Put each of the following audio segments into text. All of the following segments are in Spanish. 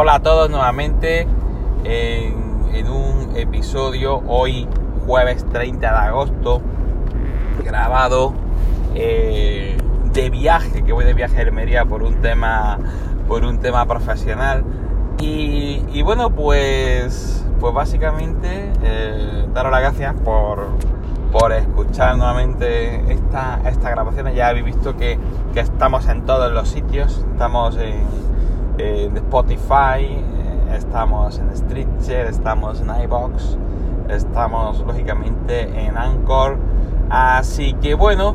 Hola a todos nuevamente en, un episodio hoy jueves 30 de agosto grabado eh, de viaje, que voy de viaje a Almería por un tema, por un tema profesional. Y, bueno, pues, pues básicamente eh, daros las gracias por, por escuchar nuevamente esta, esta grabación. Ya habéis visto que, que estamos en todos los sitios, estamos en, en Spotify, eh, estamos en Stitcher, estamos en iBox, estamos lógicamente en Anchor. Así que bueno,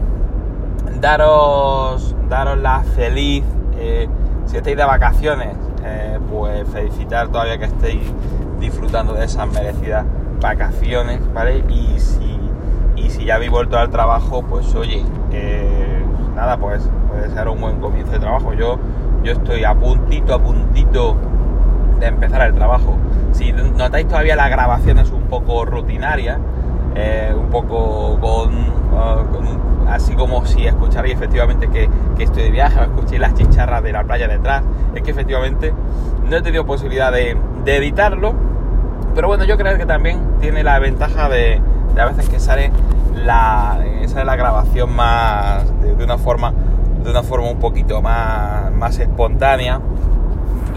daros, daros la feliz. Eh, si estáis de vacaciones, eh, pues felicitar todavía que estéis disfrutando de esas merecidas vacaciones, ¿vale? Y si, y si ya habéis vuelto al trabajo, pues oye, nada, pues puede ser un buen comienzo de trabajo. Yo yo estoy a puntito, a puntito de empezar el trabajo. Si notáis todavía la grabación es un poco rutinaria, eh, un poco ah, con, así como si escucharéis efectivamente que, estoy de viaje o escuchéis las chicharras de la playa detrás, es que efectivamente no he tenido posibilidad de, editarlo, pero bueno, yo creo que también tiene la ventaja de, a veces que sale la, sale la grabación más de una forma de una forma un poquito más, más espontánea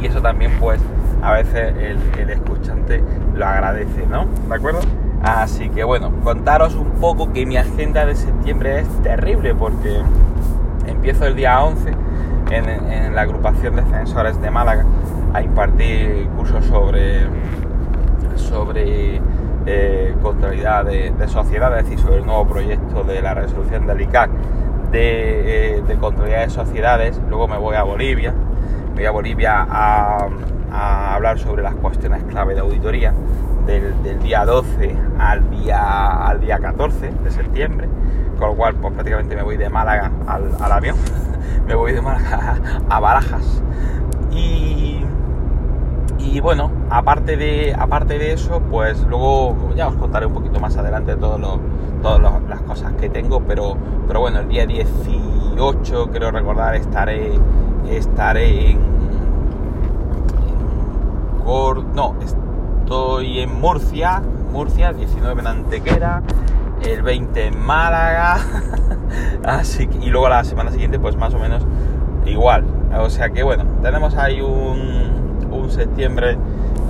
y eso también pues a veces el, escuchante lo agradece, ¿no? ¿De acuerdo? Así que bueno, contaros un poco que mi agenda de septiembre es terrible porque empiezo el día 11 en, la agrupación de censores de Málaga a impartir cursos sobre, sobre eh, contabilidad de, de sociedad, es decir, sobre el nuevo proyecto de la resolución del ICAC de, eh, de sociedades, luego me voy a Bolivia, me voy a Bolivia a, hablar sobre las cuestiones clave de auditoría del, día 12 al día, al día 14 de septiembre, con lo cual pues prácticamente me voy de Málaga al, avión, me voy de Málaga a Barajas. Y, y bueno, aparte de, aparte de eso, pues luego ya os contaré un poquito más adelante todas las cosas que tengo, pero, pero bueno, el día 18 creo recordar estaré, estaré en, no, estoy en Murcia, Murcia, 19 en Antequera, el 20 en Málaga, así y luego la semana siguiente pues más o menos igual, o sea que bueno, tenemos ahí un, un septiembre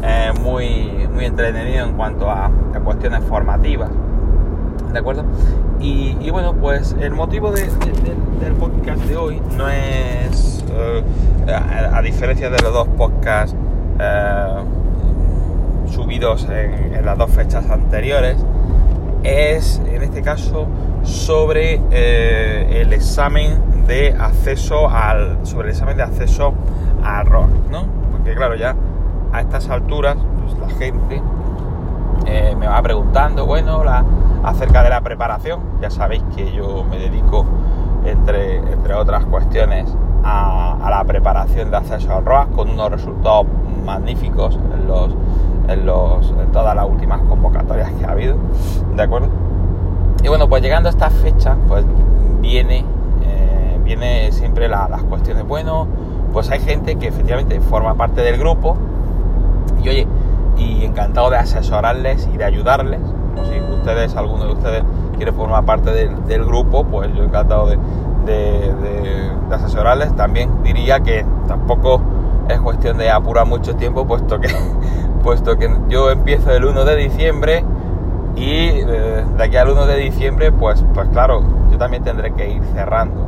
eh, muy, muy entretenido en cuanto a cuestiones formativas. ¿de acuerdo? Y, bueno, pues el motivo del podcast de hoy no es, eh, a, diferencia de los dos podcasts eh, subidos en, las dos fechas anteriores, es en este caso sobre el examen de acceso al sobre el examen de acceso al ROC, ¿no? Porque claro, ya a estas alturas pues, la gente me va preguntando, bueno, la, acerca de la preparación. Ya sabéis que yo me dedico, entre, entre otras cuestiones, a, la preparación de acceso al ROAS con unos resultados magníficos en, los, en, los, en todas las últimas convocatorias que ha habido. ¿De acuerdo? Y bueno, pues llegando a esta fecha, pues viene, eh, viene siempre las cuestiones. Bueno, pues hay gente que efectivamente forma parte del grupo y oye, y encantado de asesorarles y de ayudarles si ustedes, alguno de ustedes quiere formar parte del, grupo, pues yo encantado de, asesorarles. También diría que tampoco es cuestión de apurar mucho tiempo, puesto que, puesto que yo empiezo el 1 de diciembre y eh, de aquí al 1 de diciembre, pues, pues claro, yo también tendré que ir cerrando,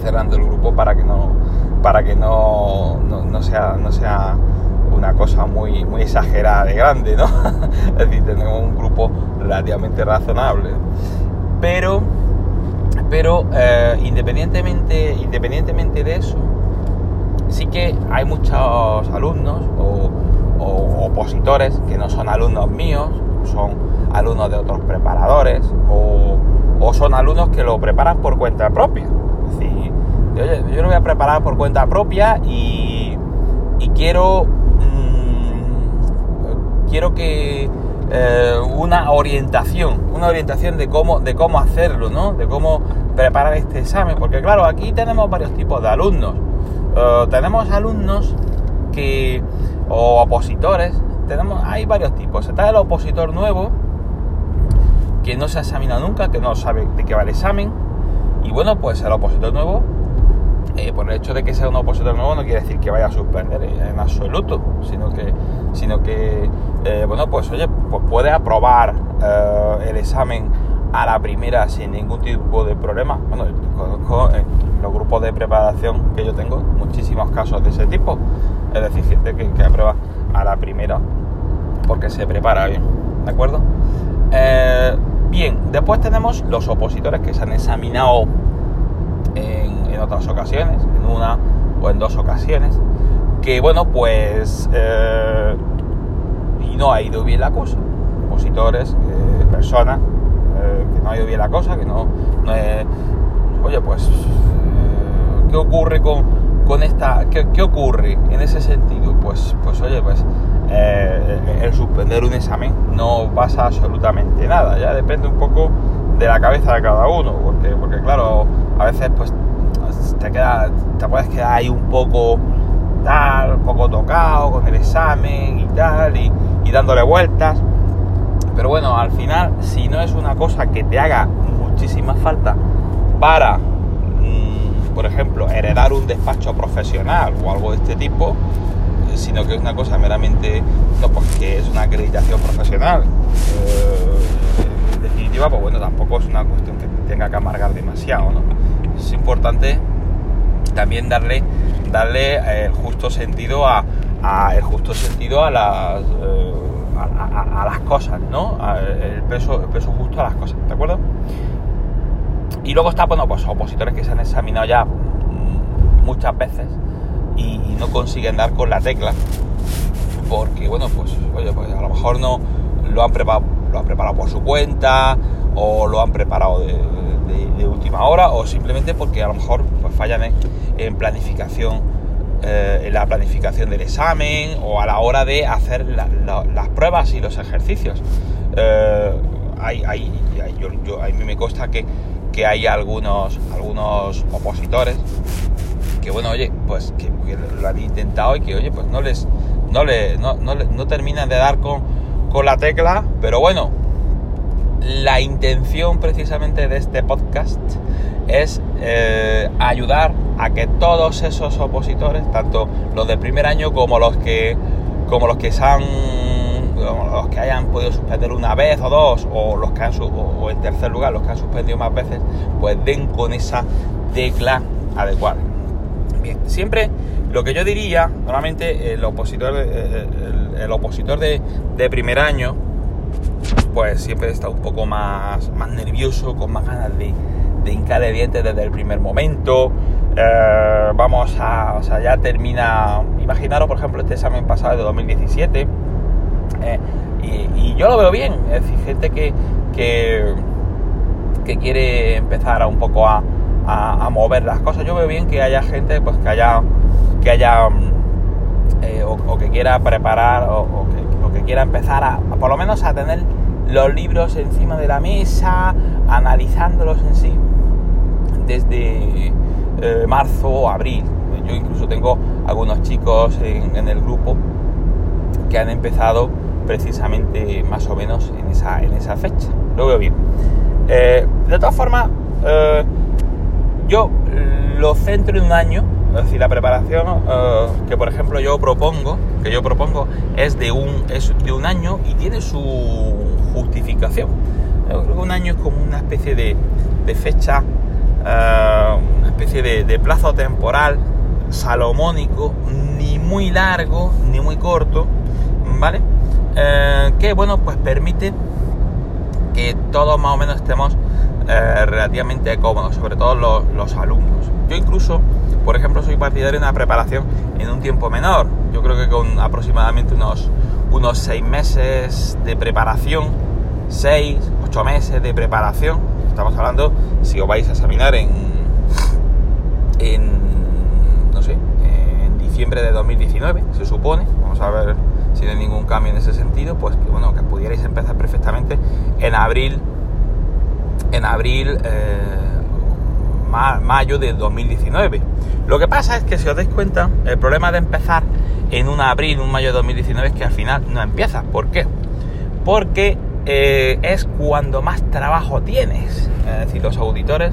cerrando el grupo para que no, para que no, no sea, no sea una cosa muy, muy exagerada de grande, ¿no? es decir, tenemos un grupo relativamente razonable. Pero, pero eh, independientemente, independientemente de eso, sí que hay muchos alumnos o, opositores que no son alumnos míos, son alumnos de otros preparadores o, son alumnos que lo preparan por cuenta propia. Decir, yo, lo voy a preparar por cuenta propia y, y quiero quiero que eh, una orientación, una orientación de cómo, de cómo hacerlo, ¿no? De cómo preparar este examen, porque claro, aquí tenemos varios tipos de alumnos. Eh, tenemos alumnos que, o opositores, tenemos, hay varios tipos. Está el opositor nuevo, que no se ha examinado nunca, que no sabe de qué va el examen. Y bueno, pues el opositor nuevo, eh, por el hecho de que sea un opositor nuevo, no quiere decir que vaya a suspender en absoluto, sino que, sino que eh, bueno, pues oye, pues puede aprobar eh, el examen a la primera sin ningún tipo de problema. Bueno, conozco en los grupos de preparación que yo tengo muchísimos casos de ese tipo. Es decir, gente que, que aprueba a la primera porque se prepara bien, ¿de acuerdo? Bien, después tenemos los opositores que se han examinado en, en, otras ocasiones, en una o en dos ocasiones, que bueno, pues eh, y no ha ido bien la cosa. Opositores, eh, personas eh, que no ha ido bien la cosa, que no, no oye, pues, eh, ¿qué ocurre con, con esta, qué, qué, ocurre en ese sentido? Pues, pues oye, pues eh, el suspender un examen no pasa absolutamente nada, ya depende un poco de la cabeza de cada uno, porque, porque claro, a veces pues te queda, te puedes quedar ahí un poco tal, un poco tocado con el examen y tal, y, y dándole vueltas. Pero bueno, al final, si no es una cosa que te haga muchísima falta para, mmm, por ejemplo, heredar un despacho profesional o algo de este tipo, sino que es una cosa meramente, no, pues que es una acreditación profesional eh, definitiva, pues bueno, tampoco es una cuestión que tenga que amargar demasiado, ¿no? Es importante también darle, darle el justo sentido a, el justo sentido a las eh, a, las cosas, ¿no? el peso, el peso justo a las cosas, ¿de acuerdo? Y luego está, bueno, pues opositores que se han examinado ya muchas veces y, y no consiguen dar con la tecla porque, bueno, pues, oye, pues a lo mejor no lo han preparado, lo han preparado por su cuenta o lo han preparado de, de, última hora o simplemente porque a lo mejor pues, fallan en, planificación eh, en la planificación del examen o a la hora de hacer la, la, las pruebas y los ejercicios. Eh, yo, a mí me consta que, que hay algunos, algunos opositores que, bueno, oye, pues que, lo han intentado y que, oye, pues no les, no, le, no, no terminan de dar con, con la tecla, pero bueno, la intención precisamente de este podcast es eh, ayudar a que todos esos opositores, tanto los de primer año como los que como los que se han los que hayan podido suspender una vez o dos o los que han o, en tercer lugar los que han suspendido más veces, pues den con esa tecla adecuada. Bien, siempre lo que yo diría, normalmente el opositor, el, el opositor de primer año pues siempre está un poco más, más nervioso, con más ganas de, de hincar de dientes desde el primer momento. Eh, vamos a, o sea, ya termina, imaginaros por ejemplo este examen pasado de 2017, eh, y, yo lo veo bien, es decir, gente que, que, quiere empezar un poco a, a, mover las cosas, yo veo bien que haya gente pues que haya, que haya, eh, o, que quiera preparar, o, que, quiera empezar a, por lo menos a tener los libros encima de la mesa, analizándolos en sí desde eh, marzo o abril. Yo incluso tengo algunos chicos en, el grupo que han empezado precisamente más o menos en esa, en esa fecha. Lo veo bien. Eh, de todas formas, eh, yo lo centro en un año, es decir, la preparación eh, que por ejemplo yo propongo, que yo propongo es de un, es de un año y tiene su justificación. Yo creo que un año es como una especie de, de fecha uh, una especie de, plazo temporal salomónico, ni muy largo ni muy corto, ¿vale? Uh, que bueno, pues permite que todos más o menos estemos relativamente cómodos, sobre todo los, los, alumnos. Yo incluso, por ejemplo, soy partidario de una preparación en un tiempo menor. Yo creo que con aproximadamente unos, unos seis meses de preparación, seis, ocho meses de preparación, estamos hablando si os vais a examinar en, en no sé, en diciembre de 2019, se supone, vamos a ver si no hay ningún cambio en ese sentido, pues que bueno, que pudierais empezar perfectamente en abril, en abril, eh, mayo de 2019. Lo que pasa es que si os dais cuenta, el problema de empezar en un abril, un mayo de 2019 que al final no empieza. ¿Por qué? Porque eh, es cuando más trabajo tienes. Es decir, los auditores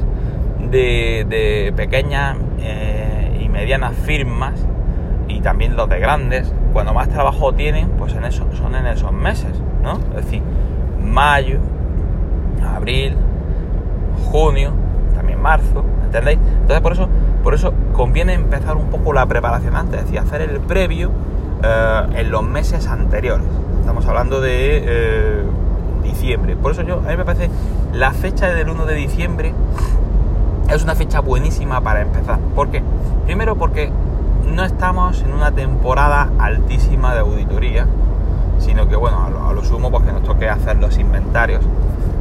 de, pequeñas eh, y medianas firmas y también los de grandes, cuando más trabajo tienen, pues en eso, son en esos meses, ¿no? Es decir, mayo, abril, junio, también marzo, ¿entendéis? Entonces por eso, por eso conviene empezar un poco la preparación antes, es decir, hacer el previo eh, en los meses anteriores. Estamos hablando de eh, diciembre. Por eso yo, a mí me parece la fecha del 1 de diciembre es una fecha buenísima para empezar. ¿Por qué? Primero porque no estamos en una temporada altísima de auditoría, sino que bueno, a lo, sumo porque nos toque hacer los inventarios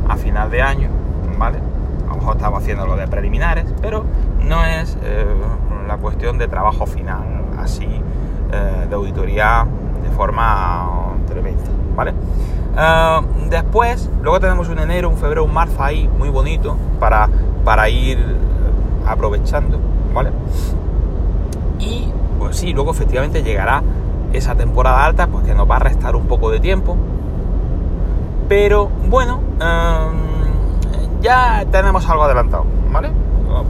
a final de año, ¿vale? Mejor estamos haciendo lo de preliminares, pero no es eh, la cuestión de trabajo final, así eh, de auditoría de forma tremenda, ¿vale? Eh, después, luego tenemos un enero, un febrero, un marzo ahí muy bonito para, para ir aprovechando, ¿vale? Y pues sí, luego efectivamente llegará esa temporada alta, pues que nos va a restar un poco de tiempo. Pero bueno, em, ya tenemos algo adelantado, ¿vale?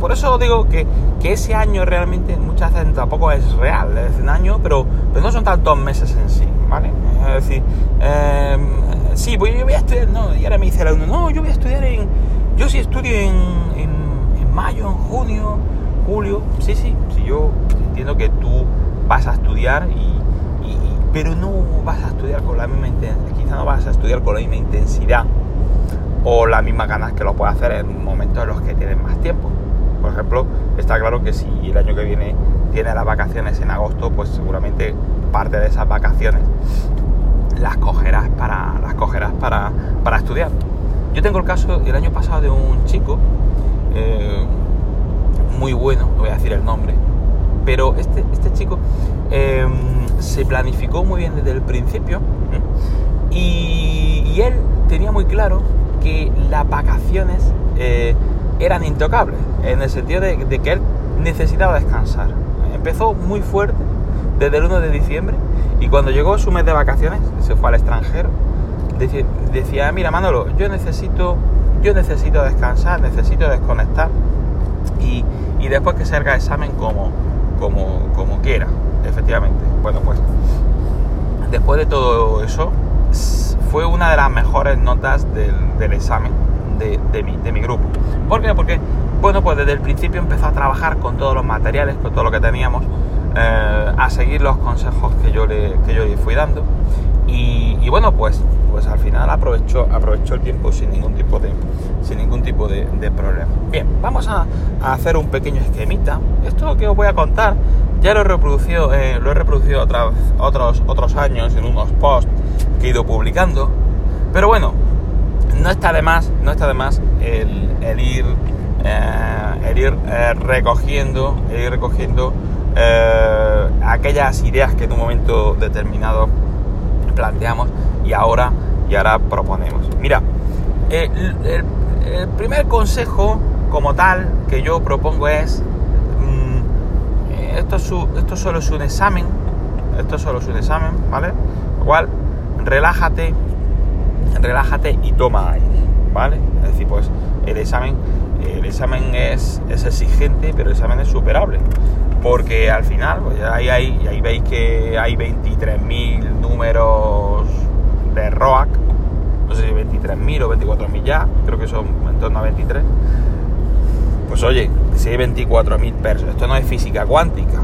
Por eso digo que, ese año realmente muchas veces tampoco es real, es un año, pero, pero no son tantos meses en sí, ¿vale? Es decir, eh, sí, pues yo voy a estudiar, no, y ahora me dice la uno, no, yo voy a estudiar en, yo sí estudio en, en mayo, en junio, julio, sí, sí, sí, yo entiendo que tú vas a estudiar y, pero no vas a estudiar con la misma intensidad, quizá no vas a estudiar con la misma intensidad o las mismas ganas que lo puedes hacer en momentos en los que tienes más tiempo. Por ejemplo, está claro que si el año que viene tiene las vacaciones en agosto, pues seguramente parte de esas vacaciones las cogerás para, las cogerás para, para estudiar. Yo tengo el caso el año pasado de un chico eh, muy bueno, no voy a decir el nombre, pero este, este chico em, se planificó muy bien desde el principio y, él tenía muy claro que las vacaciones eh, eran intocables, en el sentido de, que él necesitaba descansar. Empezó muy fuerte desde el 1 de diciembre y cuando llegó su mes de vacaciones, se fue al extranjero, decía, mira Manolo, yo necesito, yo necesito descansar, necesito desconectar y, y después que salga el examen como, como, como quiera, efectivamente. Bueno, pues después de todo eso, fue una de las mejores notas del, examen de, mi, grupo. ¿Por qué? Porque, bueno, pues desde el principio empezó a trabajar con todos los materiales, con todo lo que teníamos, eh, a seguir los consejos que yo le, que yo le fui dando. Y, bueno, pues, pues al final aprovechó, aprovechó el tiempo sin ningún tipo de, sin ningún tipo de, problema. Bien, vamos a, hacer un pequeño esquemita. Esto que os voy a contar ya lo he reproducido, eh, lo he reproducido otros, otros años en unos posts que he ido publicando. Pero bueno, no está de más, no está de más el, ir, eh, el ir eh, recogiendo, el ir recogiendo aquellas ideas que en un momento determinado planteamos y ahora, y ahora proponemos. Mira, el, primer consejo como tal que yo propongo es, mm, esto, es esto solo es un examen, esto solo es un examen, ¿vale? Igual, relájate, relájate y toma aire, ¿vale? Es decir, pues el examen, el examen es, es exigente, pero el examen es superable porque al final pues, ahí, ahí, veis que hay 23.000 números de ROAC, no sé si 23.000 o 24.000 ya, creo que son en torno a 23. Pues oye, si hay 24.000 personas, esto no es física cuántica,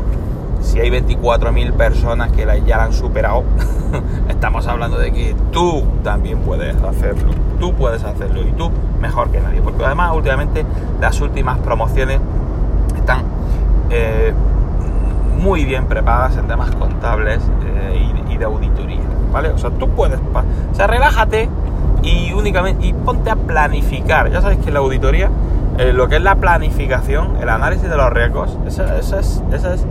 si hay 24.000 personas que ya la han superado, estamos hablando de que tú también puedes hacerlo, tú puedes hacerlo y tú mejor que nadie, porque además últimamente las últimas promociones están eh, muy bien preparadas en temas contables eh, y, de auditoría, ¿vale? O sea, tú puedes, o sea, relájate y únicamente y ponte a planificar. Ya sabéis que la auditoría, eh, lo que es la planificación, el análisis de los riesgos, eso, es, eso es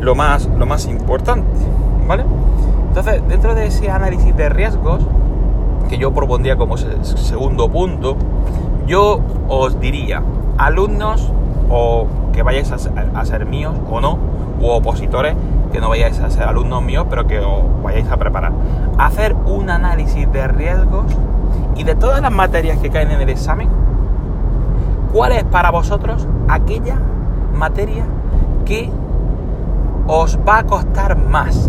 lo más, lo más importante, ¿vale? Entonces, dentro de ese análisis de riesgos, que yo propondría como segundo punto, yo os diría, alumnos o que vayáis a, ser míos o no, u opositores, que no vayáis a ser alumnos míos, pero que os vayáis a preparar. Hacer un análisis de riesgos y de todas las materias que caen en el examen, ¿cuál es para vosotros aquella materia que os va a costar más?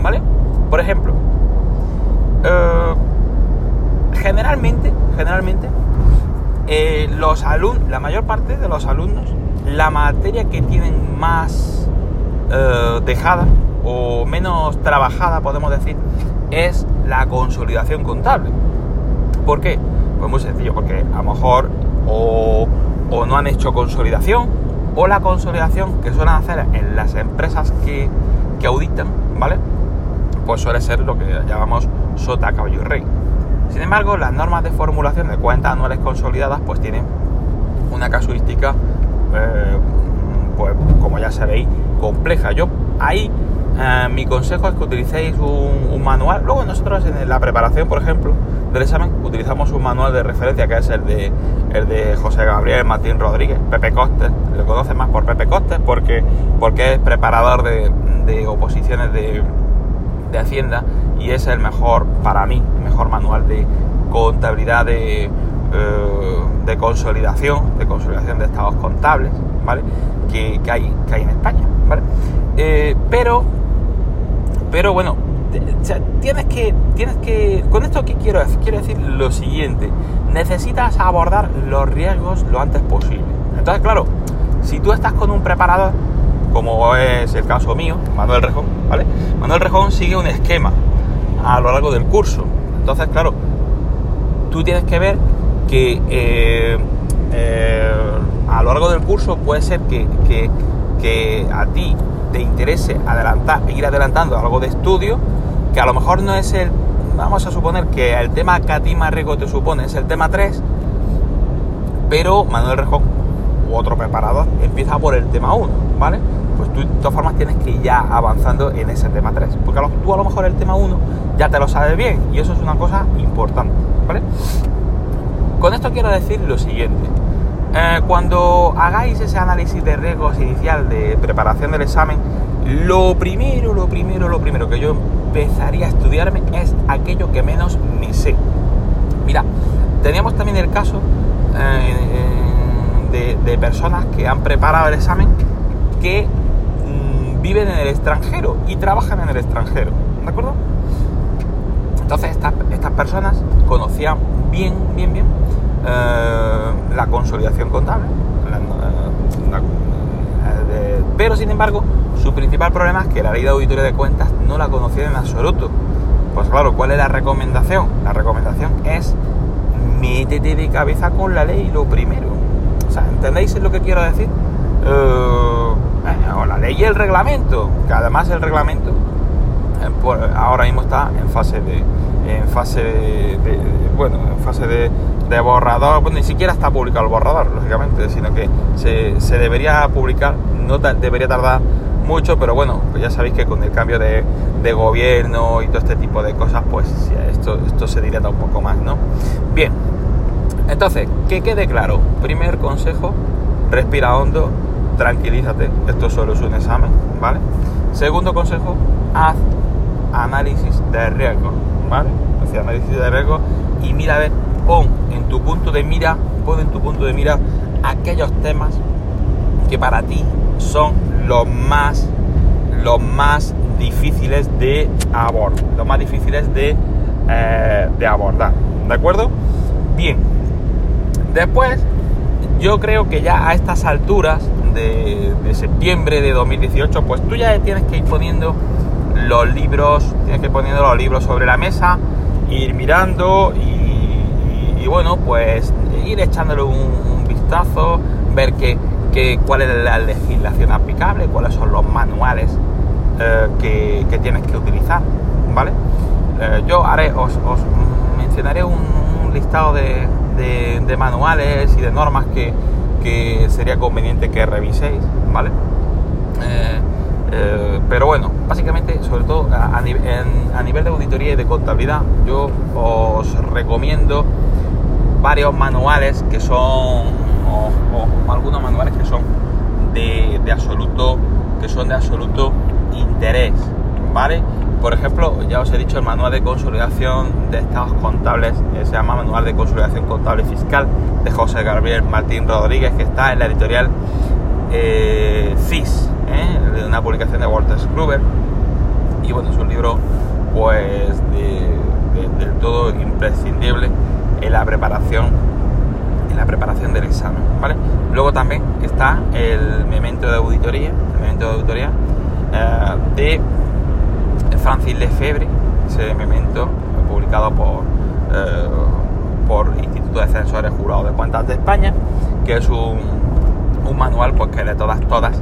¿Vale? Por ejemplo, eh, generalmente, generalmente, eh, los alumnos, la mayor parte de los alumnos, la materia que tienen más eh, dejada o menos trabajada, podemos decir, es la consolidación contable. ¿Por qué? Pues muy sencillo, porque a lo mejor o, no han hecho consolidación o la consolidación que suelen hacer en las empresas que, que auditan, ¿vale? Pues suele ser lo que llamamos sota, caballo y rey. Sin embargo, las normas de formulación de cuentas anuales consolidadas pues tienen una casuística, eh, pues como ya sabéis, compleja. Yo ahí eh, mi consejo es que utilicéis un, manual. Luego nosotros en la preparación, por ejemplo, del examen, utilizamos un manual de referencia que es el de, el de José Gabriel Martín Rodríguez, Pepe Costes. Lo conoce más por Pepe Costes porque, porque es preparador de, de oposiciones de, de Hacienda y es el mejor, para mí, el mejor manual de contabilidad de, eh, de consolidación, de consolidación de estados contables, ¿vale? Que, hay, que hay en España, ¿vale? Eh, pero, pero bueno, tienes que, tienes que, con esto que quiero, quiero decir lo siguiente, necesitas abordar los riesgos lo antes posible. Entonces, claro, si tú estás con un preparador, como es el caso mío, Manuel Rejón, ¿vale? Manuel Rejón sigue un esquema a lo largo del curso. Entonces, claro, tú tienes que ver que eh, eh, a lo largo del curso puede ser que, que, a ti te interese adelantar, ir adelantando algo de estudio, que a lo mejor no es el, vamos a suponer que el tema que a ti más riesgo te supone es el tema 3, pero Manuel Rejón u otro preparador empieza por el tema 1, ¿vale? Pues tú de todas formas tienes que ir ya avanzando en ese tema 3. Porque tú a lo mejor el tema 1 ya te lo sabes bien y eso es una cosa importante. Con esto quiero decir lo siguiente. Eh, cuando hagáis ese análisis de riesgos inicial de preparación del examen, lo primero, lo primero, lo primero que yo empezaría a estudiarme es aquello que menos me sé. Mira, teníamos también el caso eh, de, de personas que han preparado el examen que viven en el extranjero y trabajan en el extranjero, ¿de acuerdo? Entonces estas, personas conocían bien, bien, bien eh, la consolidación contable, eh, pero sin embargo su principal problema es que la ley de auditoría de cuentas no la conocían en absoluto. Pues claro, ¿cuál es la recomendación? La recomendación es métete de cabeza con la ley lo primero. O sea, ¿entendéis lo que quiero decir? Eh, o la ley y el reglamento, que además el reglamento eh, ahora mismo está en fase de en fase de, bueno en fase de, borrador pues ni siquiera está publicado el borrador lógicamente sino que se, debería publicar no debería tardar mucho pero bueno pues ya sabéis que con el cambio de, gobierno y todo este tipo de cosas pues esto, esto se dilata un poco más no bien entonces que quede claro primer consejo respira hondo tranquilízate, esto solo es un examen, ¿vale? Segundo consejo, haz análisis de riesgo, ¿vale? Haz análisis de riesgo y mira a ver, pon en tu punto de mira, pon en tu punto de mira aquellos temas que para ti son los más los más difíciles de abordar, los más difíciles de, eh, de abordar, ¿de acuerdo? Bien, después yo creo que ya a estas alturas de, septiembre de 2018, pues tú ya tienes que ir poniendo los libros, tienes que poniendo los libros sobre la mesa, ir mirando y, bueno, pues ir echándole un, vistazo, ver que, cuál es la legislación aplicable, cuáles son los manuales eh, que, tienes que utilizar, ¿vale? Eh, yo haré, os, mencionaré un, listado de, de manuales y de normas que, que sería conveniente que reviséis, ¿vale? Eh, eh, pero bueno, básicamente, sobre todo a, nivel de auditoría y de contabilidad, yo os recomiendo varios manuales que son, o, algunos manuales que son de, absoluto, que son de absoluto interés, ¿vale? Por ejemplo, ya os he dicho el manual de consolidación de estados contables, eh, se llama Manual de Consolidación Contable Fiscal de José Gabriel Martín Rodríguez, que está en la editorial eh, CIS, ¿eh? de una publicación de Walter Kluber. Y bueno, es un libro pues del todo imprescindible en la preparación en la preparación del examen, ¿vale? Luego también está el memento de auditoría, el de auditoría de Francis Lefebvre, ese memento publicado por, eh, por Instituto de Censores Jurados de Cuentas de España, que es un, un manual pues, que de todas, todas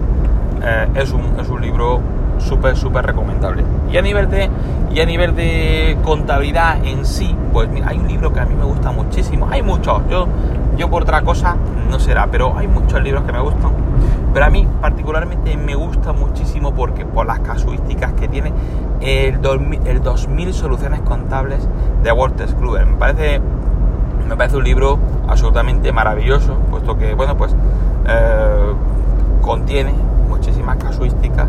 eh, es, un, es un libro súper, súper recomendable. Y a nivel de y a nivel de contabilidad en sí, pues hay un libro que a mí me gusta muchísimo. Hay muchos, yo, yo por otra cosa no será, pero hay muchos libros que me gustan. Pero a mí particularmente me gusta muchísimo porque por las casuísticas que tiene el, 2000, soluciones contables de Walter Kluber. Me parece, me parece un libro absolutamente maravilloso, puesto que, bueno, pues eh, contiene muchísimas casuísticas,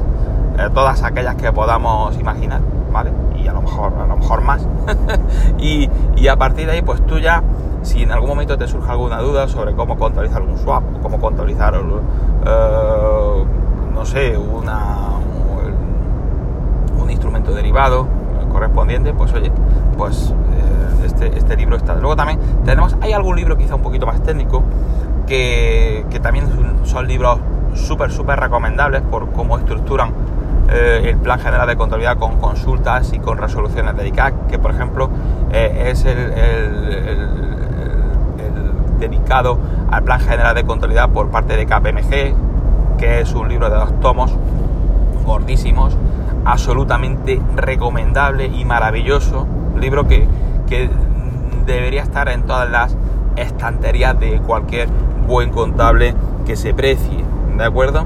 eh, todas aquellas que podamos imaginar, ¿vale? Y a lo mejor, a lo mejor más. y, y a partir de ahí, pues tú ya si en algún momento te surge alguna duda sobre cómo contabilizar un swap, cómo contabilizar, eh, no sé, una, un, instrumento derivado correspondiente, pues oye, pues eh, este, este, libro está. Luego también tenemos, hay algún libro quizá un poquito más técnico, que, también son libros súper, súper recomendables por cómo estructuran eh, el plan general de contabilidad con consultas y con resoluciones de ICAC, que por ejemplo es el dedicado al Plan General de Contabilidad por parte de KPMG, que es un libro de dos tomos gordísimos, absolutamente recomendable y maravilloso, libro que, que debería estar en todas las estanterías de cualquier buen contable que se precie, ¿de acuerdo?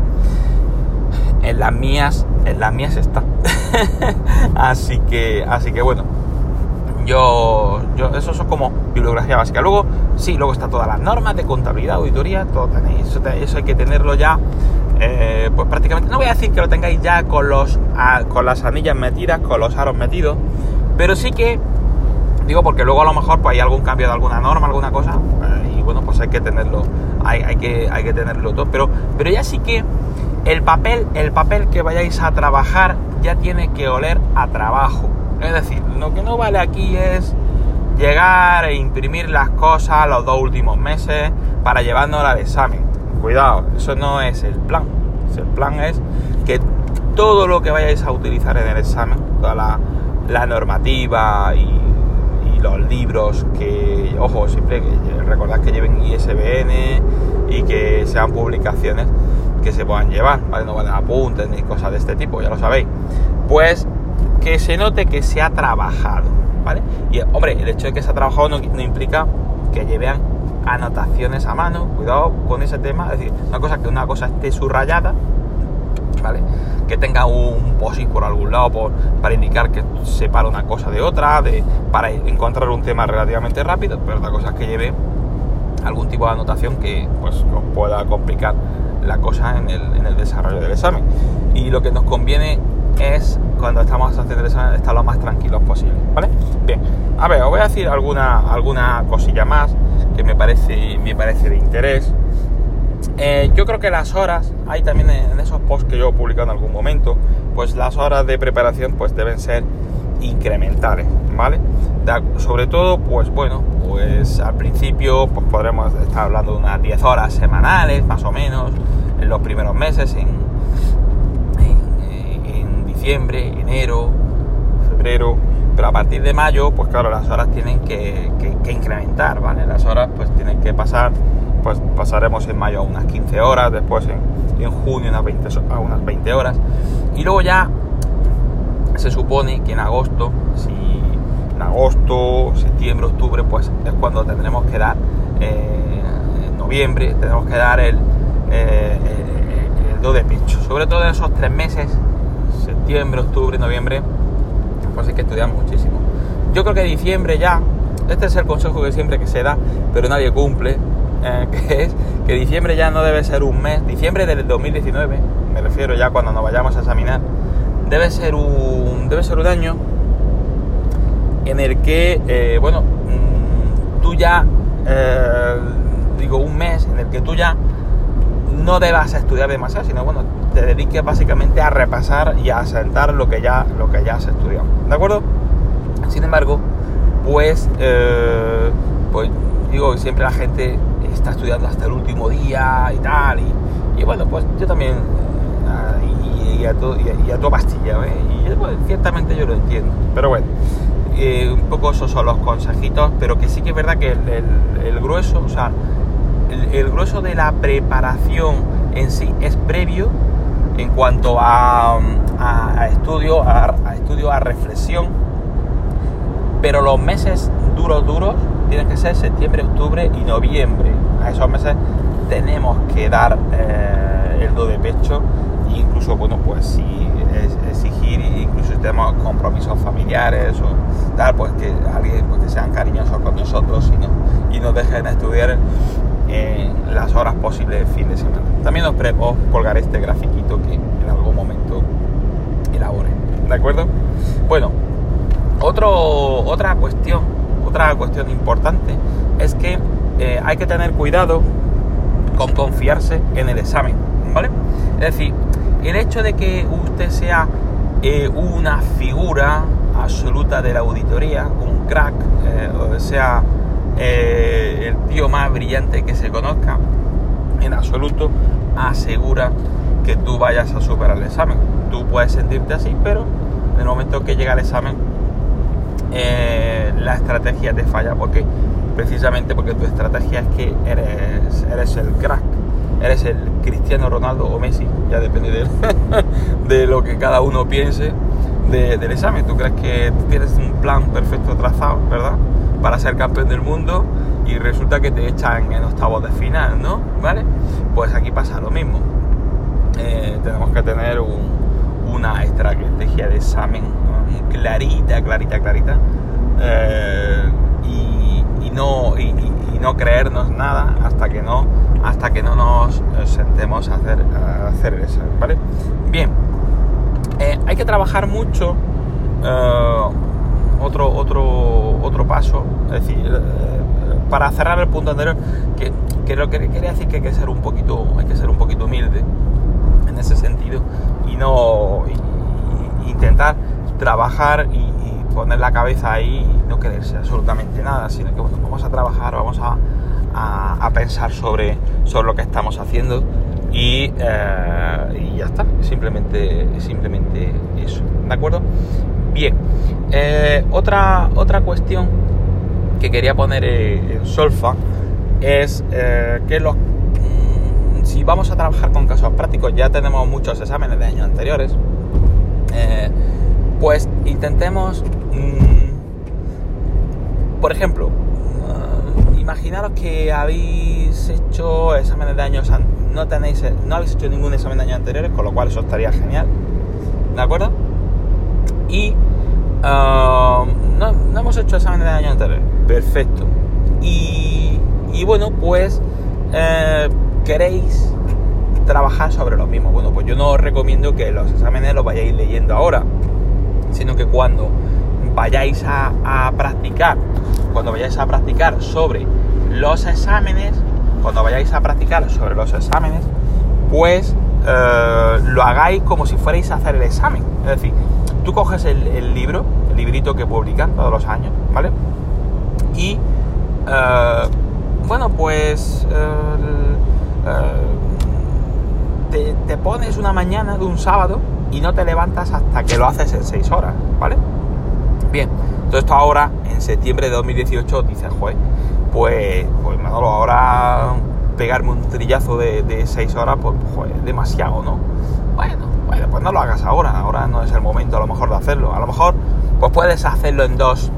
En las mías, en las mías está. así que, así que bueno, yo, yo, eso es como bibliografía básica. Luego, sí, luego está todas las normas de contabilidad, auditoría, todo tenéis. Eso, hay que tenerlo ya, eh, pues prácticamente, no voy a decir que lo tengáis ya con, los, con las anillas metidas, con los aros metidos, pero sí que, digo, porque luego a lo mejor pues hay algún cambio de alguna norma, alguna cosa, eh, y bueno, pues hay que tenerlo, hay, hay, que, hay que tenerlo todo. Pero, pero ya sí que el papel, el papel que vayáis a trabajar ya tiene que oler a trabajo es decir, lo que no vale aquí es llegar e imprimir las cosas los dos últimos meses para llevarnos al examen. Cuidado, eso no es el plan. El plan es que todo lo que vayáis a utilizar en el examen, toda la, normativa y, los libros que, ojo, siempre recordad que lleven ISBN y que sean publicaciones que se puedan llevar, ¿vale? No valen apuntes ni cosas de este tipo, ya lo sabéis. Pues que se note que se ha trabajado, ¿vale? Y hombre, el hecho de que se ha trabajado no, implica que lleven anotaciones a mano, cuidado con ese tema, es decir, una cosa que una cosa esté subrayada, ¿vale? Que tenga un posit por algún lado por, para indicar que separa una cosa de otra, de, para encontrar un tema relativamente rápido, pero otra cosa es que lleve algún tipo de anotación que pues, os pueda complicar la cosa en el, en el desarrollo del examen. Y lo que nos conviene es cuando estamos haciendo el examen estar lo más tranquilos posible, ¿vale? Bien, a ver, os voy a decir alguna, alguna cosilla más que me parece, me parece de interés. Eh, yo creo que las horas, hay también en esos posts que yo he publicado en algún momento, pues las horas de preparación pues deben ser incrementales, ¿vale? sobre todo, pues bueno, pues al principio pues podremos estar hablando de unas 10 horas semanales, más o menos, en los primeros meses, en, diciembre, enero, febrero, pero a partir de mayo, pues claro, las horas tienen que, incrementar, ¿vale? Las horas pues tienen que pasar, pues pasaremos en mayo a unas 15 horas, después en, junio unas 20, a unas 20 horas, y luego ya se supone que en agosto, si en agosto, septiembre, octubre, pues es cuando tendremos que dar, eh, en noviembre, tenemos que dar el, eh, el do de pecho, sobre todo en esos tres meses septiembre, octubre, noviembre, pues hay que estudiar muchísimo. Yo creo que diciembre ya, este es el consejo que siempre que se da, pero nadie cumple, eh, que es que diciembre ya no debe ser un mes, diciembre del 2019, me refiero ya cuando nos vayamos a examinar, debe ser un, debe ser un año en el que, eh, bueno, mm, tú ya, eh, digo, un mes en el que tú ya no debas estudiar demasiado, sino, bueno, te dediques básicamente a repasar y a asentar lo que ya, lo que ya has estudiado. ¿De acuerdo? Sin embargo, pues, eh, pues digo, siempre la gente está estudiando hasta el último día y tal, y, bueno, pues yo también, y, a, todo, y, a, pastilla, y ciertamente yo lo entiendo, pero bueno, eh, un poco esos son los consejitos, pero que sí que es verdad que el, grueso, o sea, el, grueso de la preparación en sí es previo en cuanto a, estudio, a, estudio, a reflexión, pero los meses duros, duros, tienen que ser septiembre, octubre y noviembre. A esos meses tenemos que dar eh, el do de pecho incluso, bueno, pues si exigir, incluso tenemos compromisos familiares o tal, pues que alguien pues que sean cariñosos con nosotros y, no, y nos dejen estudiar en las horas posibles de fin de semana. También os, os colgaré este grafiquito que en algún momento elabore. ¿De acuerdo? Bueno, otro, otra cuestión, otra cuestión importante es que eh, hay que tener cuidado con confiarse en el examen, ¿vale? Es decir, el hecho de que usted sea eh, una figura absoluta de la auditoría, un crack, eh, sea, el tío más brillante que se conozca, en absoluto asegura que tú vayas a superar el examen. Tú puedes sentirte así, pero en el momento que llega el examen, eh, la estrategia te falla. Porque precisamente porque tu estrategia es que eres el crack, eres el Cristiano Ronaldo o Messi, ya depende de, lo que cada uno piense del examen. Tú crees que tienes un plan perfecto trazado, ¿verdad? Para ser campeón del mundo y resulta que te echan en octavos de final, ¿no? ¿Vale? Pues aquí pasa lo mismo. Eh, tenemos que tener una estrategia de examen clarita, clarita, clarita. Eh, y, no, no creernos nada hasta que no, hasta que no nos eh, sentemos a hacer, a hacer eso, ¿vale? Bien, eh, hay que trabajar mucho. otro, otro, otro paso, es decir, para cerrar el punto anterior, que, que lo que quería decir que hay que ser un poquito, hay que ser un poquito humilde en ese sentido y no intentar trabajar y, poner la cabeza ahí y no quererse absolutamente nada, sino que vamos a trabajar, vamos a, pensar sobre, sobre lo que estamos haciendo y, eh, y, ya está, simplemente, simplemente eso, ¿de acuerdo? Bien, eh, otra, otra cuestión que quería poner en solfa es eh, que los, mm, si vamos a trabajar con casos prácticos, ya tenemos muchos exámenes de años anteriores, pues intentemos, mm, por ejemplo, uh, imaginaros que habéis hecho exámenes de años, no tenéis, no habéis hecho ningún examen de años anteriores, con lo cual eso estaría genial, ¿de acuerdo? Y uh, no, hemos hecho exámenes de años anteriores, perfecto. Y, bueno, pues eh, queréis trabajar sobre lo mismo. Bueno, pues yo no os recomiendo que los exámenes los vayáis leyendo ahora sino que cuando vayáis a, practicar, cuando vayáis a practicar sobre los exámenes, cuando vayáis a practicar sobre los exámenes, pues eh, lo hagáis como si fuerais a hacer el examen. Es decir, tú coges el, libro, el librito que publican todos los años, ¿vale? Y, eh, bueno, pues eh, te, pones una mañana de un sábado y no te levantas hasta que lo haces en 6 horas, ¿vale? Esto ahora, en septiembre de 2018, dices, joder, pues, pues me ahora pegarme un trillazo de 6 horas, pues, joder, demasiado, ¿no? Bueno, bueno, pues no lo hagas ahora, ahora no es el momento a lo mejor de hacerlo. A lo mejor, pues puedes hacerlo en dos,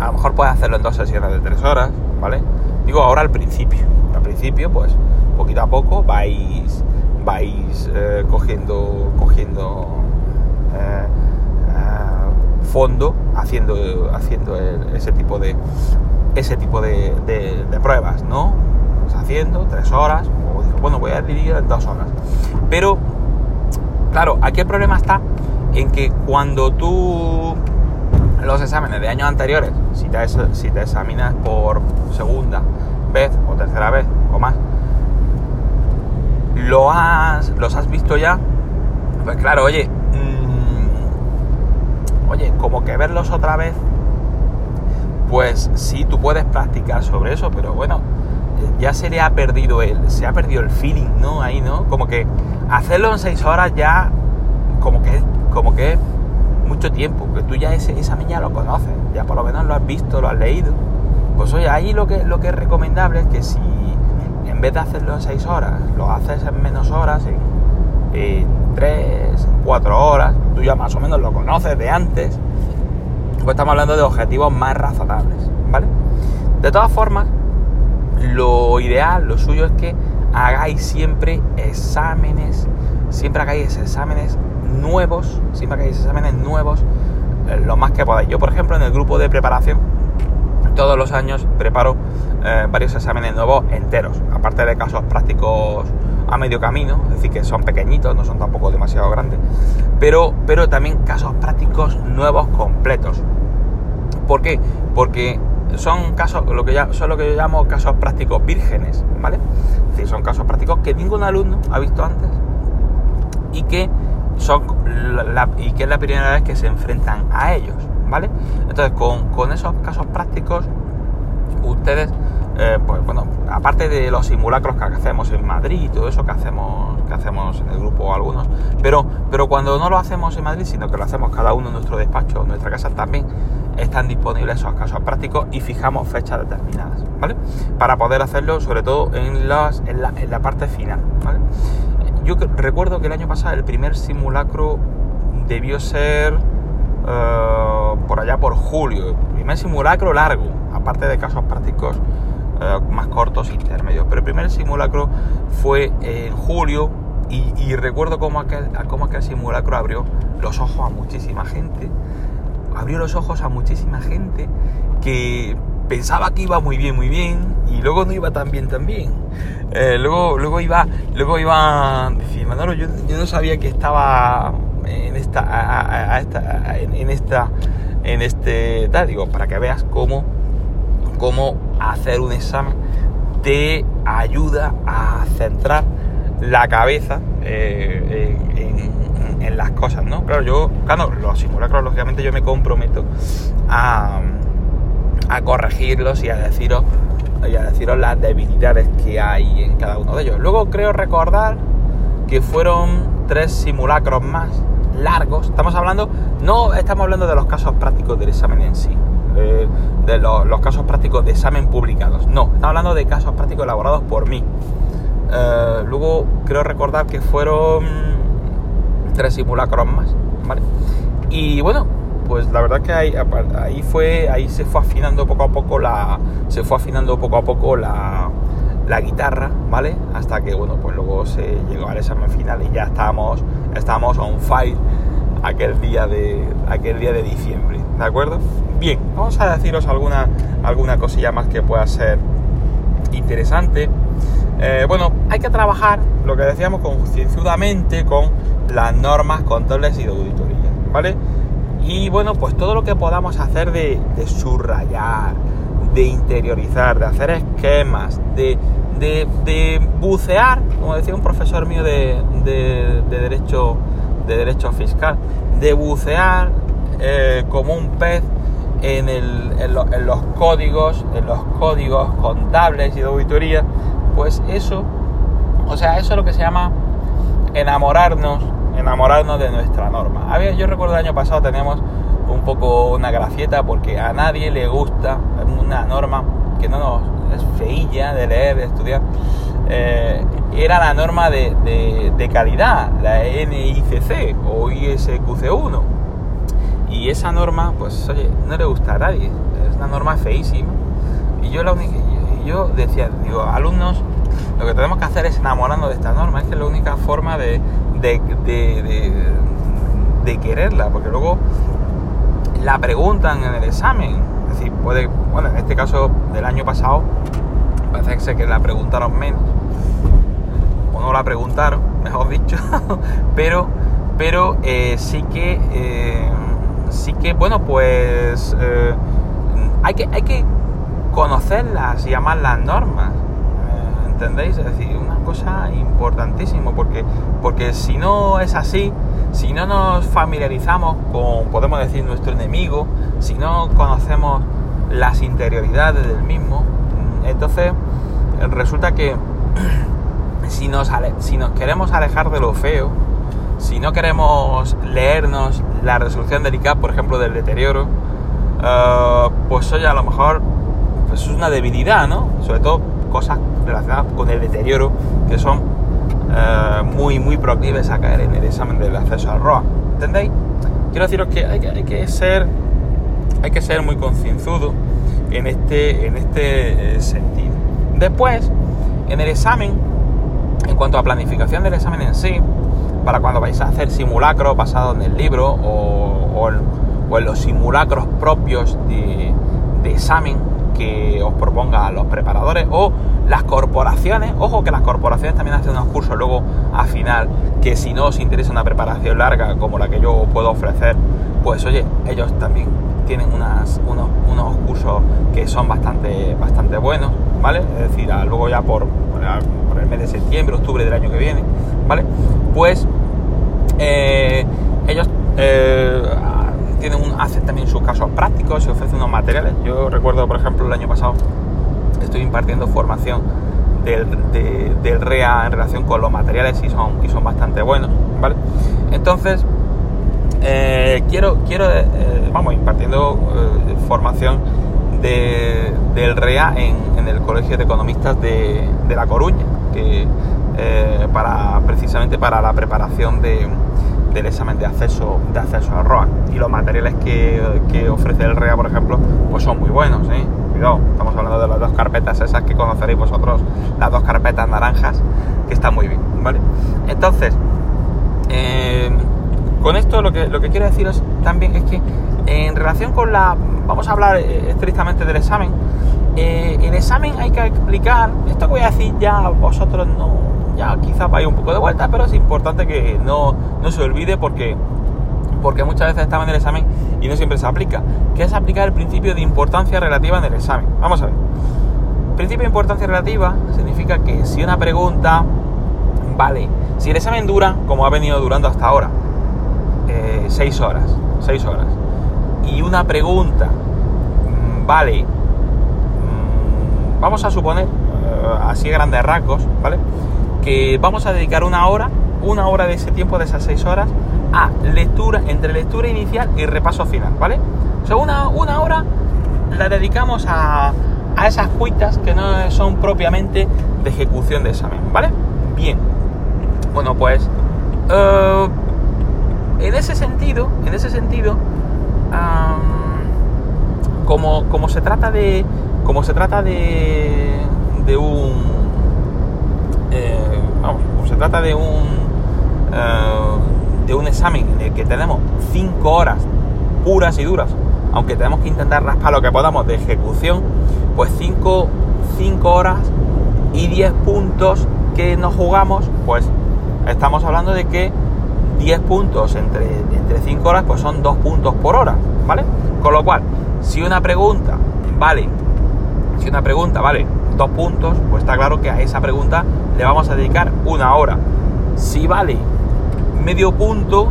a lo mejor puedes hacerlo en dos sesiones de 3 horas, ¿vale? Digo ahora al principio, al principio, pues, poquito a poco vais vais eh, cogiendo, cogiendo eh, fondo haciendo, haciendo ese tipo de ese tipo de, pruebas, ¿no? Pues haciendo tres horas, o bueno, voy a dividir en dos horas. Pero, claro, aquí el problema está en que cuando tú los exámenes de años anteriores, si te, si te examinas por segunda vez o tercera vez o más, lo has, los has visto ya, pues claro, oye, oye, como que verlos otra vez, pues sí, tú puedes practicar sobre eso, pero bueno, ya se le ha perdido el, se ha perdido el feeling, ¿no? Ahí, ¿no? Como que hacerlo en seis horas ya, como que, como que mucho tiempo, que tú ya ese examen ya lo conoces, ya por lo menos lo has visto, lo has leído. Pues oye, ahí lo que, lo que es recomendable es que si en vez de hacerlo en 6 horas, lo haces en menos horas, en 3, 4 horas, tú ya más o menos lo conoces de antes, pues estamos hablando de objetivos más razonables, ¿vale? De todas formas, lo ideal, lo suyo es que hagáis siempre exámenes, siempre hagáis exámenes nuevos, siempre hagáis exámenes nuevos, eh, lo más que podáis. Yo, por ejemplo, en el grupo de preparación, todos los años preparo eh, varios exámenes nuevos enteros, aparte de casos prácticos a medio camino, es decir, que son pequeñitos, no son tampoco demasiado grandes, pero, pero también casos prácticos nuevos completos. ¿Por qué? Porque son casos, lo que ya, son lo que yo llamo casos prácticos vírgenes, ¿vale? Es decir, son casos prácticos que ningún alumno ha visto antes y que son y que es la primera vez que se enfrentan a ellos. ¿vale? Entonces, con, esos casos prácticos, ustedes, eh, pues bueno, aparte de los simulacros que hacemos en Madrid y todo eso que hacemos, que hacemos en el grupo algunos, pero, pero cuando no lo hacemos en Madrid, sino que lo hacemos cada uno en nuestro despacho, en nuestra casa también, están disponibles esos casos prácticos y fijamos fechas determinadas, ¿vale? Para poder hacerlo, sobre todo en, las, en, la, en la parte final. Yo recuerdo que el año pasado el primer simulacro debió ser eh, por allá por julio. Primer simulacro largo, aparte de casos prácticos eh, más cortos, intermedios. Pero el primer simulacro fue en julio y, recuerdo cómo aquel, cómo aquel simulacro abrió los ojos a muchísima gente. Abrió los ojos a muchísima gente que pensaba que iba muy bien, muy bien, y luego no iba tan bien, tan bien. Eh, luego, luego iba, luego iba, Manolo, yo, yo no sabía que estaba en esta, en, esta, en este, tal, digo, para que veas cómo, cómo hacer un examen te ayuda a centrar la cabeza eh, en, las cosas, ¿no? Claro, yo, claro, los simulacros, lógicamente yo me comprometo a, a corregirlos y a deciros y a deciros las debilidades que hay en cada uno de ellos. Luego creo recordar que fueron tres simulacros más largos. Estamos hablando, no estamos hablando de los casos prácticos del examen en sí, de, los, casos prácticos de examen publicados. No, estamos hablando de casos prácticos elaborados por mí. Eh, luego creo recordar que fueron tres simulacros más, ¿vale? Y bueno, pues la verdad que ahí, ahí fue, ahí se fue afinando poco a poco la, se fue afinando poco a poco la, la guitarra, ¿vale? Hasta que, bueno, pues luego se llegó al examen final y ya estábamos, estábamos on fire aquel día de, aquel día de diciembre, ¿de acuerdo? Bien, vamos a deciros alguna, alguna cosilla más que pueda ser interesante. Eh, bueno, hay que trabajar, lo que decíamos, concienzudamente con las normas contables y de auditoría, ¿vale? Y bueno, pues todo lo que podamos hacer de, de subrayar, de interiorizar, de hacer esquemas, de, bucear, como decía un profesor mío de, derecho, de derecho fiscal, de bucear eh, como un pez en, los códigos, en los códigos contables y de auditoría, pues eso, o sea, eso es lo que se llama enamorarnos, enamorarnos de nuestra norma. Había, yo recuerdo el año pasado teníamos un poco una gracieta porque a nadie le gusta una norma que no nos es feilla de leer, de estudiar. Eh, era la norma de, de, calidad, la NICC o ISQC1. Esa norma, pues oye, no le gusta a nadie, es una norma feísima. Y yo, la única, yo decía, digo, alumnos, lo que tenemos que hacer es enamorarnos de esta norma, es que es la única forma de, de, de quererla, porque luego la preguntan en el examen. Es decir, puede, bueno, en este caso del año pasado, parece que la preguntaron menos, o no la preguntaron, mejor dicho, pero pero eh, sí que, eh, sí que, bueno, pues eh, hay, que, hay que conocerlas y amar las normas. ¿Entendéis? Es decir, una cosa importantísima, porque, porque si no es así, si no nos familiarizamos con, podemos decir, nuestro enemigo, si no conocemos las interioridades del mismo, entonces resulta que si nos, si nos queremos alejar de lo feo, si no queremos leernos la resolución del ICAP, por ejemplo, del deterioro, uh, pues oye, a lo mejor pues es una debilidad, ¿no? Sobre todo cosas relacionadas con el deterioro que son uh, muy, muy proclives a caer en el examen del acceso al ROA. ¿Entendéis? Quiero deciros que hay, que hay que ser hay que ser muy concienzudo en este, en este eh, sentido. Después, en el examen, en cuanto a planificación del examen en sí, para cuando vais a hacer simulacros basados en el libro o, en los simulacros propios de, examen que os propongan los preparadores o las corporaciones. Ojo que las corporaciones también hacen unos cursos luego a final que si no os interesa una preparación larga como la que yo puedo ofrecer, pues oye, ellos también tienen unos, unos cursos que son bastante, bastante buenos, ¿vale? Es decir, luego ya por el mes de septiembre, octubre del año que viene, ¿vale? Pues eh, ellos eh, tienen un, hacen también sus casos prácticos, se ofrecen unos materiales. Yo recuerdo, por ejemplo, el año pasado estoy impartiendo formación del, del REA en relación con los materiales y son, y son bastante buenos, ¿vale? Entonces, eh, quiero, quiero vamos, impartiendo formación del REA en, el Colegio de Economistas de, de La Coruña, que para, precisamente para la preparación de, del examen de acceso, de acceso al ROA. Y los materiales que, ofrece el REA, por ejemplo, pues son muy buenos, ¿eh? Cuidado, estamos hablando de las dos carpetas esas que conoceréis vosotros, las dos carpetas naranjas, que están muy bien, ¿vale? Entonces, eh, con esto lo que, lo que quiero deciros también es que en relación con la... Vamos a hablar eh, estrictamente del examen. el examen hay que explicar, esto que voy a decir ya vosotros no, ya quizás vaya un poco de vuelta, pero es importante que no, se olvide porque, porque muchas veces estamos en el examen y no siempre se aplica, que es aplicar el principio de importancia relativa en el examen. Vamos a ver. Principio de importancia relativa significa que si una pregunta, vale, si el examen dura, como ha venido durando hasta ahora, 6 eh, horas, 6 horas, y una pregunta, mm, vale, mm, vamos a suponer, eh, así grandes rasgos, ¿vale? Que vamos a dedicar una hora, una hora de ese tiempo, de esas seis horas, a lectura, entre lectura inicial y repaso final, ¿vale? O sea, una, una hora la dedicamos a, a esas cuitas que no son propiamente de ejecución de examen, ¿vale? Bien. Bueno, pues eh, en ese sentido, en ese sentido, como, como se trata de, como se trata de, de un se trata de un, eh, de un examen en el que tenemos 5 horas puras y duras, aunque tenemos que intentar raspar lo que podamos de ejecución, pues 5 horas y 10 puntos que nos jugamos, pues estamos hablando de que 10 puntos entre, entre 5 horas, pues son 2 puntos por hora, ¿vale? Con lo cual, si una pregunta vale, si una pregunta vale dos puntos, pues está claro que a esa pregunta le vamos a dedicar una hora. Si vale medio punto,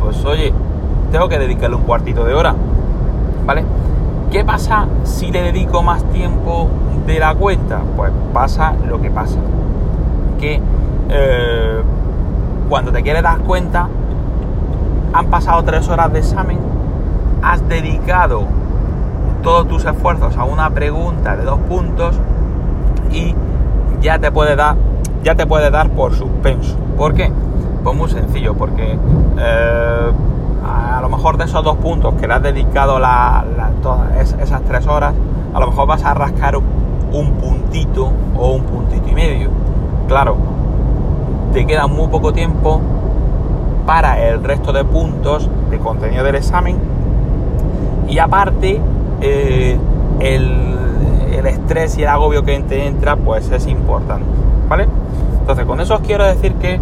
pues oye, tengo que dedicarle un cuartito de hora. ¿Vale? ¿Qué pasa si le dedico más tiempo de la cuenta? Pues pasa lo que pasa. Que eh, cuando te quieres dar cuenta, han pasado tres horas de examen, has dedicado todos tus esfuerzos a una pregunta de dos puntos y ya te puede dar, ya te puede dar por suspenso. ¿Por qué? Pues muy sencillo, porque eh, a lo mejor de esos dos puntos que le has dedicado la, todas esas tres horas, a lo mejor vas a rascar un puntito o un puntito y medio. Claro, te queda muy poco tiempo para el resto de puntos de contenido del examen y aparte eh, el el estrés y el agobio que te entra, pues es importante, Entonces, con eso os quiero decir que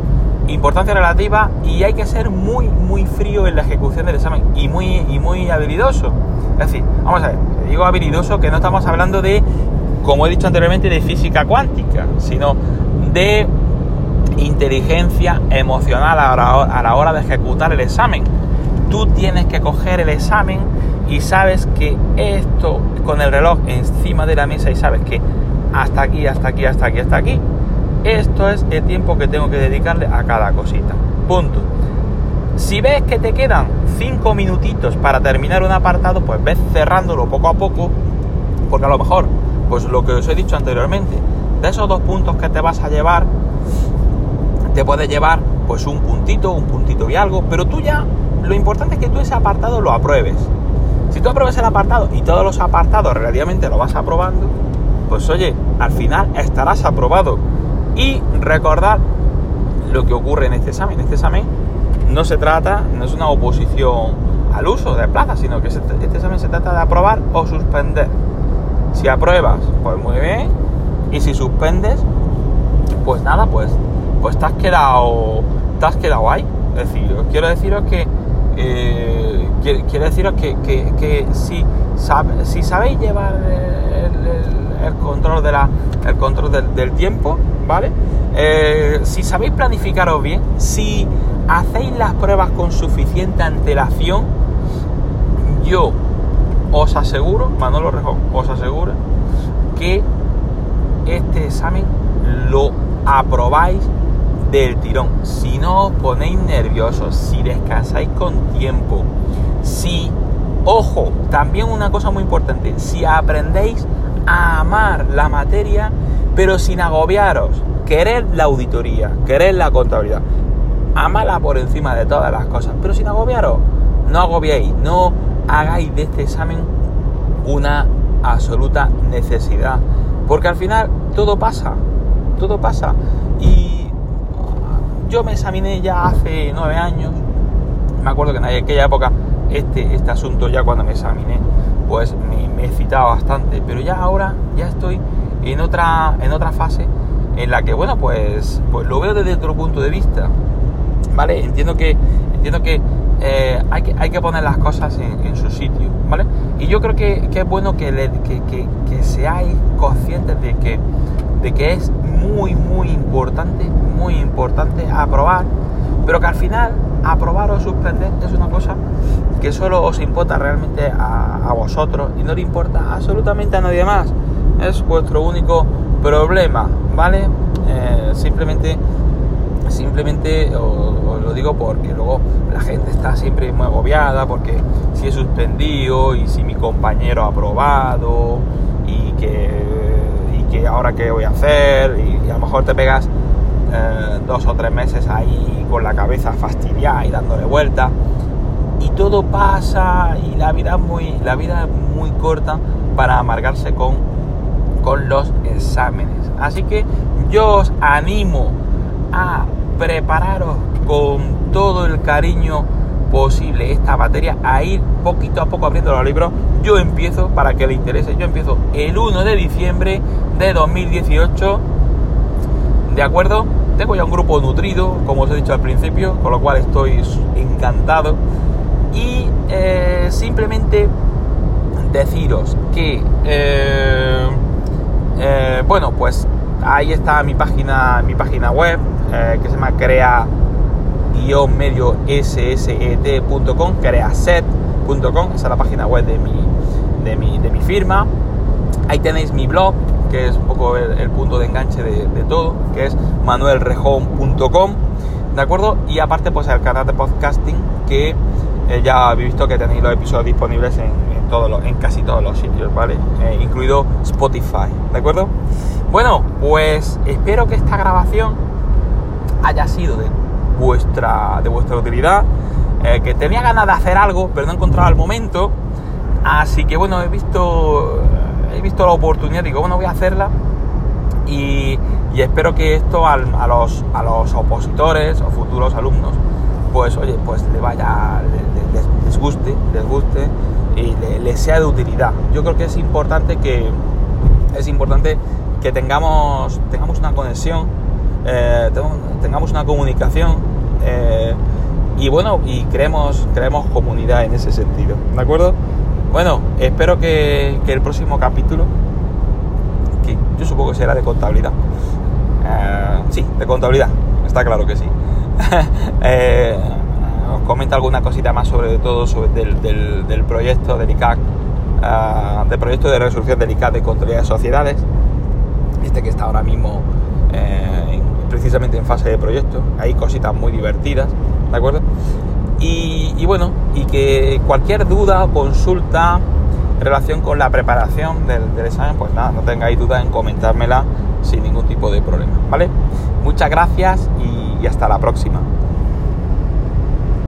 importancia relativa y hay que ser muy, muy frío en la ejecución del examen y muy, muy habilidoso. Es decir, vamos a ver, digo habilidoso que no estamos hablando de, como he dicho anteriormente, de física cuántica, sino de inteligencia emocional a la, a la hora de ejecutar el examen. Tú tienes que coger el examen y sabes que esto con el reloj encima de la mesa y sabes que hasta aquí, hasta aquí, hasta aquí, hasta aquí, esto es el tiempo que tengo que dedicarle a cada cosita. Punto. Si ves que te quedan 5 minutitos para terminar un apartado, pues ves cerrándolo poco a poco, porque a lo mejor, pues lo que os he dicho anteriormente, de esos dos puntos que te vas a llevar, te puede llevar pues un puntito, un puntito y algo, pero tú ya, lo importante es que tú ese apartado lo apruebes. Si tú apruebes el apartado y todos los apartados relativamente lo vas aprobando, pues oye, al final estarás aprobado. Y recordar lo que ocurre en este examen. Este examen no se trata, no es una oposición al uso de plaza, sino que este examen se trata de aprobar o suspender. Si apruebas, pues muy bien. Y si suspendes, pues nada, pues, pues te has quedado, te has quedado ahí. Es decir, quiero deciros que eh, quiero, deciros que, que, si, si sabéis llevar el, control, de la, el control del, tiempo, ¿vale? Eh, si sabéis planificaros bien, si hacéis las pruebas con suficiente antelación, yo os aseguro, Manolo Rejón, os aseguro que este examen lo aprobáis del tirón. Si no os ponéis nerviosos, si descansáis con tiempo, si, ojo, también una cosa muy importante, si aprendéis a amar la materia, pero sin agobiaros, querer la auditoría, querer la contabilidad, amala por encima de todas las cosas, pero sin agobiaros, no agobiéis, no hagáis de este examen una absoluta necesidad, porque al final todo pasa, todo pasa. Y yo me examiné ya hace nueve años. Me acuerdo que en aquella época este, este asunto ya cuando me examiné pues me, me excitaba bastante. Pero ya ahora ya estoy en otra, en otra fase en la que, bueno, pues, pues lo veo desde otro punto de vista. ¿Vale? Entiendo que, entiendo que, eh, hay, que hay que poner las cosas en, su sitio. ¿Vale? Y yo creo que, es bueno que, que, que, que seáis conscientes de que, de que es muy, muy importante, muy importante aprobar, pero que al final aprobar o suspender es una cosa que solo os importa realmente a, vosotros y no le importa absolutamente a nadie más. Es vuestro único problema, ¿vale? Eh, simplemente, simplemente os, lo digo porque luego la gente está siempre muy agobiada porque si he suspendido y si mi compañero ha aprobado y que que ahora qué voy a hacer y, a lo mejor te pegas eh, dos o tres meses ahí con la cabeza fastidiada y dándole vuelta y todo pasa y la vida es muy, la vida muy corta para amargarse con, con los exámenes. Así que yo os animo a prepararos con todo el cariño posible esta materia, a ir poquito a poco abriendo los libros. Yo empiezo, para que le interese, yo empiezo el 1 de diciembre de 2018. ¿De acuerdo? Tengo ya un grupo nutrido, como os he dicho al principio, con lo cual estoy encantado. Y eh, simplemente deciros que, eh, eh, bueno, pues ahí está mi página, mi página web, que se llama Crea medio sset.com, creaset.com, esa es la página web de mi, de mi, de mi firma. Ahí tenéis mi blog, que es un poco el, punto de enganche de, todo, que es manuelrejón.com, ¿de acuerdo? Y aparte, pues el canal de podcasting, que eh, ya habéis visto que tenéis los episodios disponibles en, todos en casi todos los sitios, ¿vale? Eh, incluido Spotify, ¿de acuerdo? Bueno, pues espero que esta grabación haya sido de vuestra, de vuestra utilidad, eh, que tenía ganas de hacer algo, pero no encontraba el momento, así que bueno, he visto he visto la oportunidad, digo, bueno, voy a hacerla y, espero que esto a, los, a los opositores o futuros alumnos, pues oye, pues le vaya, les, guste, les guste y les sea de utilidad. Yo creo que es importante que es importante que tengamos, tengamos una conexión eh, tengamos una comunicación eh, y bueno, y creemos, creemos comunidad en ese sentido, ¿de acuerdo? Bueno, espero que, el próximo capítulo, que yo supongo que será de contabilidad, eh, sí, de contabilidad, está claro que sí. os comenta alguna cosita más sobre todo sobre del, proyecto del ICAC, del proyecto de resolución del ICAC de contabilidad de sociedades, este que está ahora mismo precisamente en fase de proyecto. Hay cositas muy divertidas, ¿de acuerdo? Y, bueno, y que cualquier duda o consulta en relación con la preparación del, examen, pues nada, no tengáis duda en comentármela sin ningún tipo de problema, ¿vale? Muchas gracias y hasta la próxima.